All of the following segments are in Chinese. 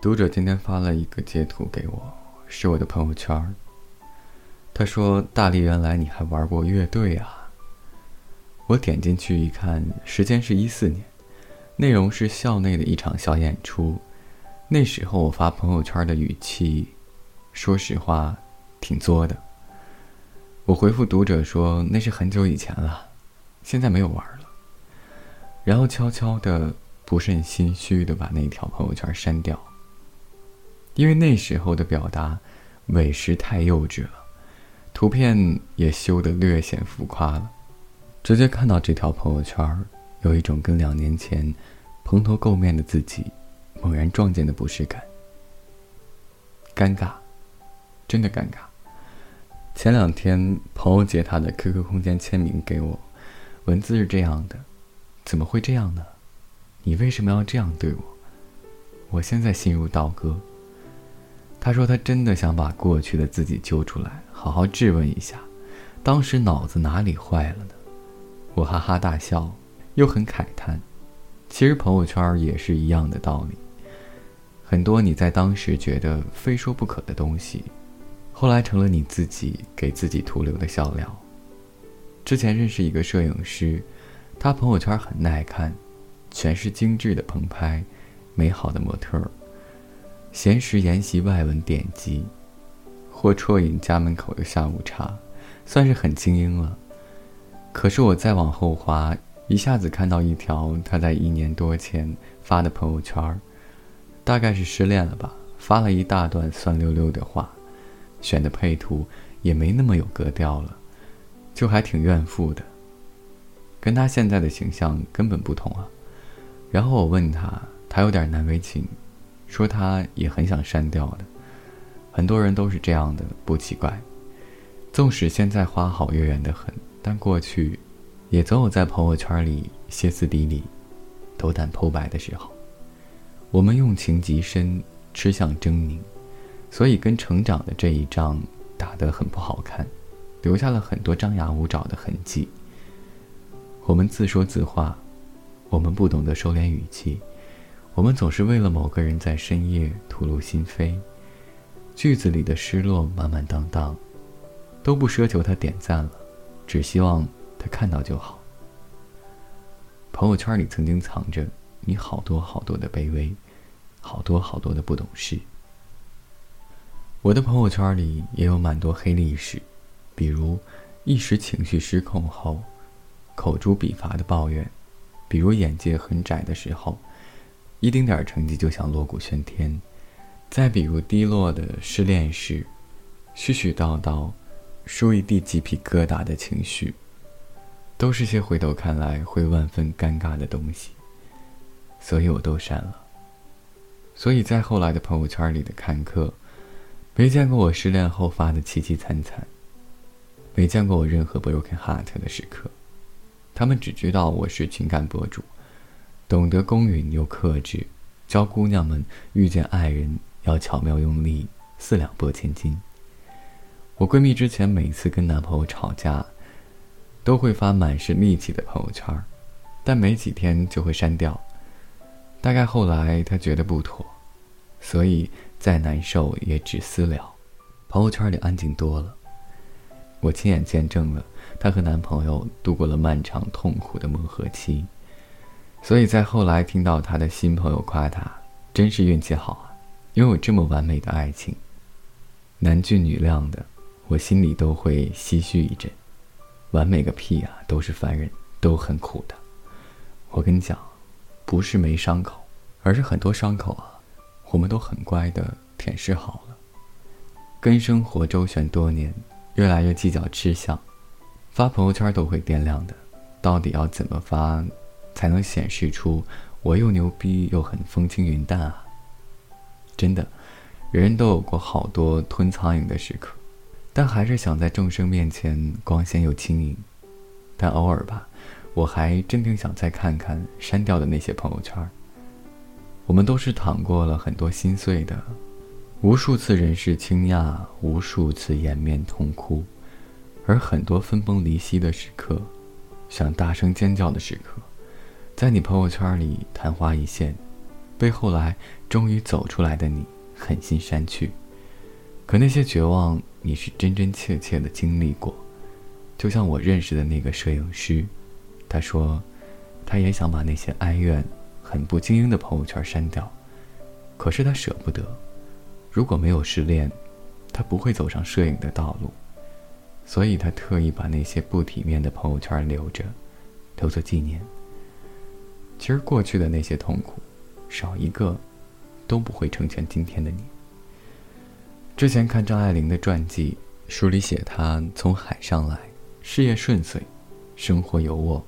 读者今天发了一个截图给我，是我的朋友圈。他说：“大力，原来你还玩过乐队啊！”我点进去一看，时间是一四年，内容是校内的一场小演出。那时候我发朋友圈的语气，说实话，挺作的。我回复读者说：“那是很久以前了，现在没有玩了。”然后悄悄的、不甚心虚的把那条朋友圈删掉。因为那时候的表达，委实太幼稚了，图片也修得略显浮夸了。直接看到这条朋友圈，有一种跟两年前蓬头垢面的自己猛然撞见的不适感。尴尬，真的尴尬。前两天朋友截他的 QQ 空间签名给我，文字是这样的：“怎么会这样呢？你为什么要这样对我？我现在心如刀割。”他说：“他真的想把过去的自己揪出来，好好质问一下，当时脑子哪里坏了呢？”我哈哈大笑，又很慨叹。其实朋友圈也是一样的道理，很多你在当时觉得非说不可的东西，后来成了你自己给自己徒留的笑料。之前认识一个摄影师，他朋友圈很耐看，全是精致的棚拍，美好的模特儿。闲时研习外文典籍，或啜饮家门口的下午茶，算是很精英了。可是我再往后滑，一下子看到一条他在一年多前发的朋友圈，大概是失恋了吧，发了一大段酸溜溜的话，选的配图也没那么有格调了，就还挺怨妇的，跟他现在的形象根本不同啊。然后我问他，他有点难为情。说他也很想删掉的，很多人都是这样的，不奇怪。纵使现在花好月圆的很，但过去，也总有在朋友圈里歇斯底里、斗胆剖白的时候。我们用情极深，吃相狰狞，所以跟成长的这一仗打得很不好看，留下了很多张牙舞爪的痕迹。我们自说自话，我们不懂得收敛语气。我们总是为了某个人在深夜吐露心扉，句子里的失落满满当当，都不奢求他点赞了，只希望他看到就好。朋友圈里曾经藏着你好多好多的卑微，好多好多的不懂事。我的朋友圈里也有蛮多黑历史，比如一时情绪失控后，口诛笔伐的抱怨，比如眼界很窄的时候。一丁点儿成绩就想锣鼓喧天，再比如低落的失恋时，絮絮叨叨，输一地鸡皮疙瘩的情绪，都是些回头看来会万分尴尬的东西，所以我都删了。所以在后来的朋友圈里的看客，没见过我失恋后发的凄凄惨惨，没见过我任何 broken heart 的时刻，他们只知道我是情感博主。懂得公允又克制，教姑娘们遇见爱人要巧妙用力，四两拨千斤。我闺蜜之前每次跟男朋友吵架，都会发满是戾气的朋友圈，但没几天就会删掉。大概后来她觉得不妥，所以再难受也只私聊，朋友圈里安静多了。我亲眼见证了她和男朋友度过了漫长痛苦的磨合期。所以在后来听到他的新朋友夸他，真是运气好啊，拥有这么完美的爱情，男俊女靓的，我心里都会唏嘘一阵。完美个屁啊，都是凡人，都很苦的。我跟你讲，不是没伤口，而是很多伤口啊，我们都很乖的舔舐好了。跟生活周旋多年，越来越计较吃相，发朋友圈都会掂量的，到底要怎么发？才能显示出我又牛逼又很风轻云淡啊！真的，人人都有过好多吞苍蝇的时刻，但还是想在众生面前光鲜又轻盈。但偶尔吧，我还真挺想再看看删掉的那些朋友圈。我们都是淌过了很多心碎的，无数次人世倾轧，无数次掩面痛哭，而很多分崩离析的时刻，想大声尖叫的时刻。在你朋友圈里昙花一现，被后来终于走出来的你狠心删去。可那些绝望，你是真真切切的经历过。就像我认识的那个摄影师，他说，他也想把那些哀怨、很不经意的朋友圈删掉，可是他舍不得。如果没有失恋，他不会走上摄影的道路，所以他特意把那些不体面的朋友圈留着，留作纪念。其实过去的那些痛苦，少一个，都不会成全今天的你。之前看张爱玲的传记，书里写她从海上来，事业顺遂，生活优渥，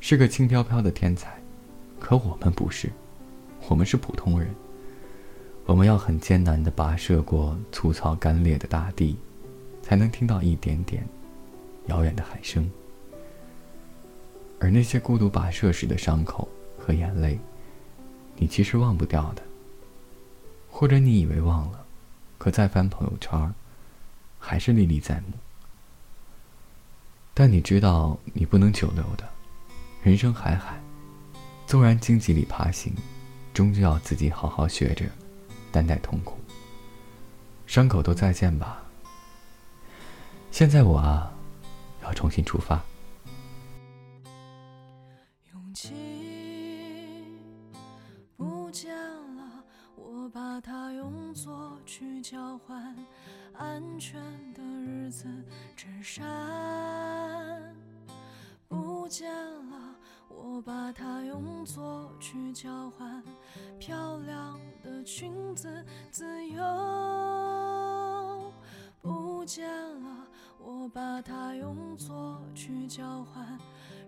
是个轻飘飘的天才。可我们不是，我们是普通人。我们要很艰难的跋涉过粗糙干裂的大地，才能听到一点点遥远的海声。而那些孤独跋涉时的伤口和眼泪，你其实忘不掉的，或者你以为忘了。可再翻朋友圈，还是历历在目。但你知道，你不能久留的。人生海海，纵然荆棘里爬行，终究要自己好好学着担待痛苦。伤口都再见吧。现在我啊，要重新出发。用作去交换漂亮的裙子，自由不见了，我把它用作去交换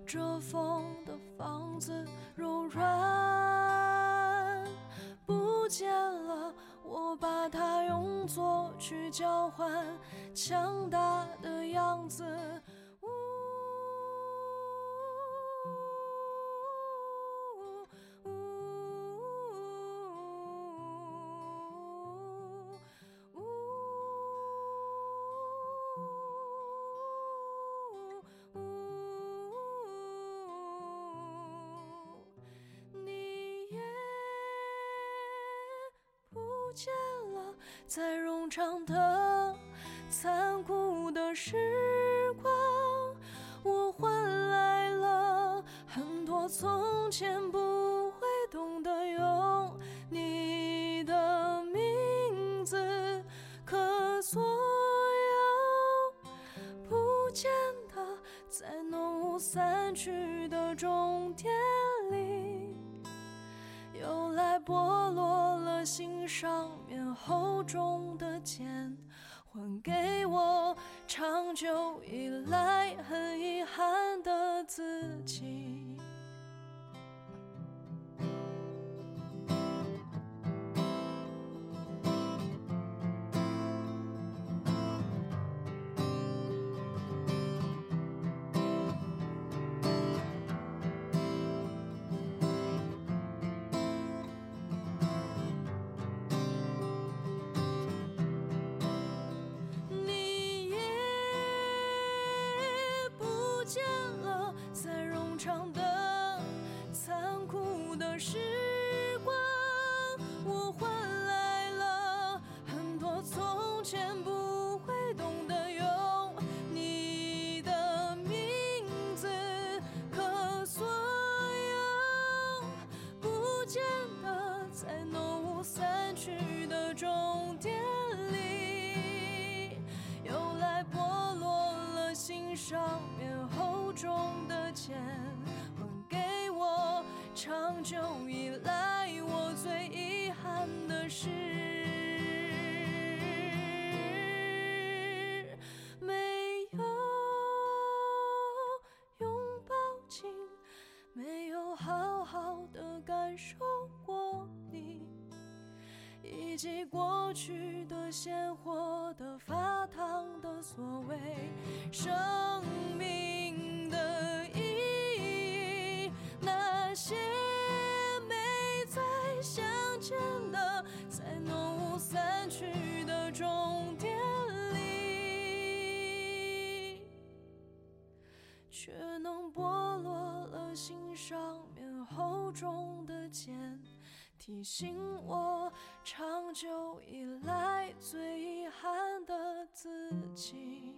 遮风的房子，柔软不见了。我把它用作去交换强大的样子。见了，在冗长的、残酷的时光，我换来了很多从前不会懂得用你的名字。可所有不见的，在浓雾散去的终点里，又来剥落。心上面厚重的茧，还给我长久以来很遗憾的自己。上面厚重的茧，还给我长久以来我最遗憾的事。没有拥抱紧，没有好好的感受过你，以及过去的鲜活的发烫的所谓生命的意义，那些没再相见的，在浓雾散去的终点里，却能剥落了心上面厚重的茧。提醒我长久以来最遗憾的自己。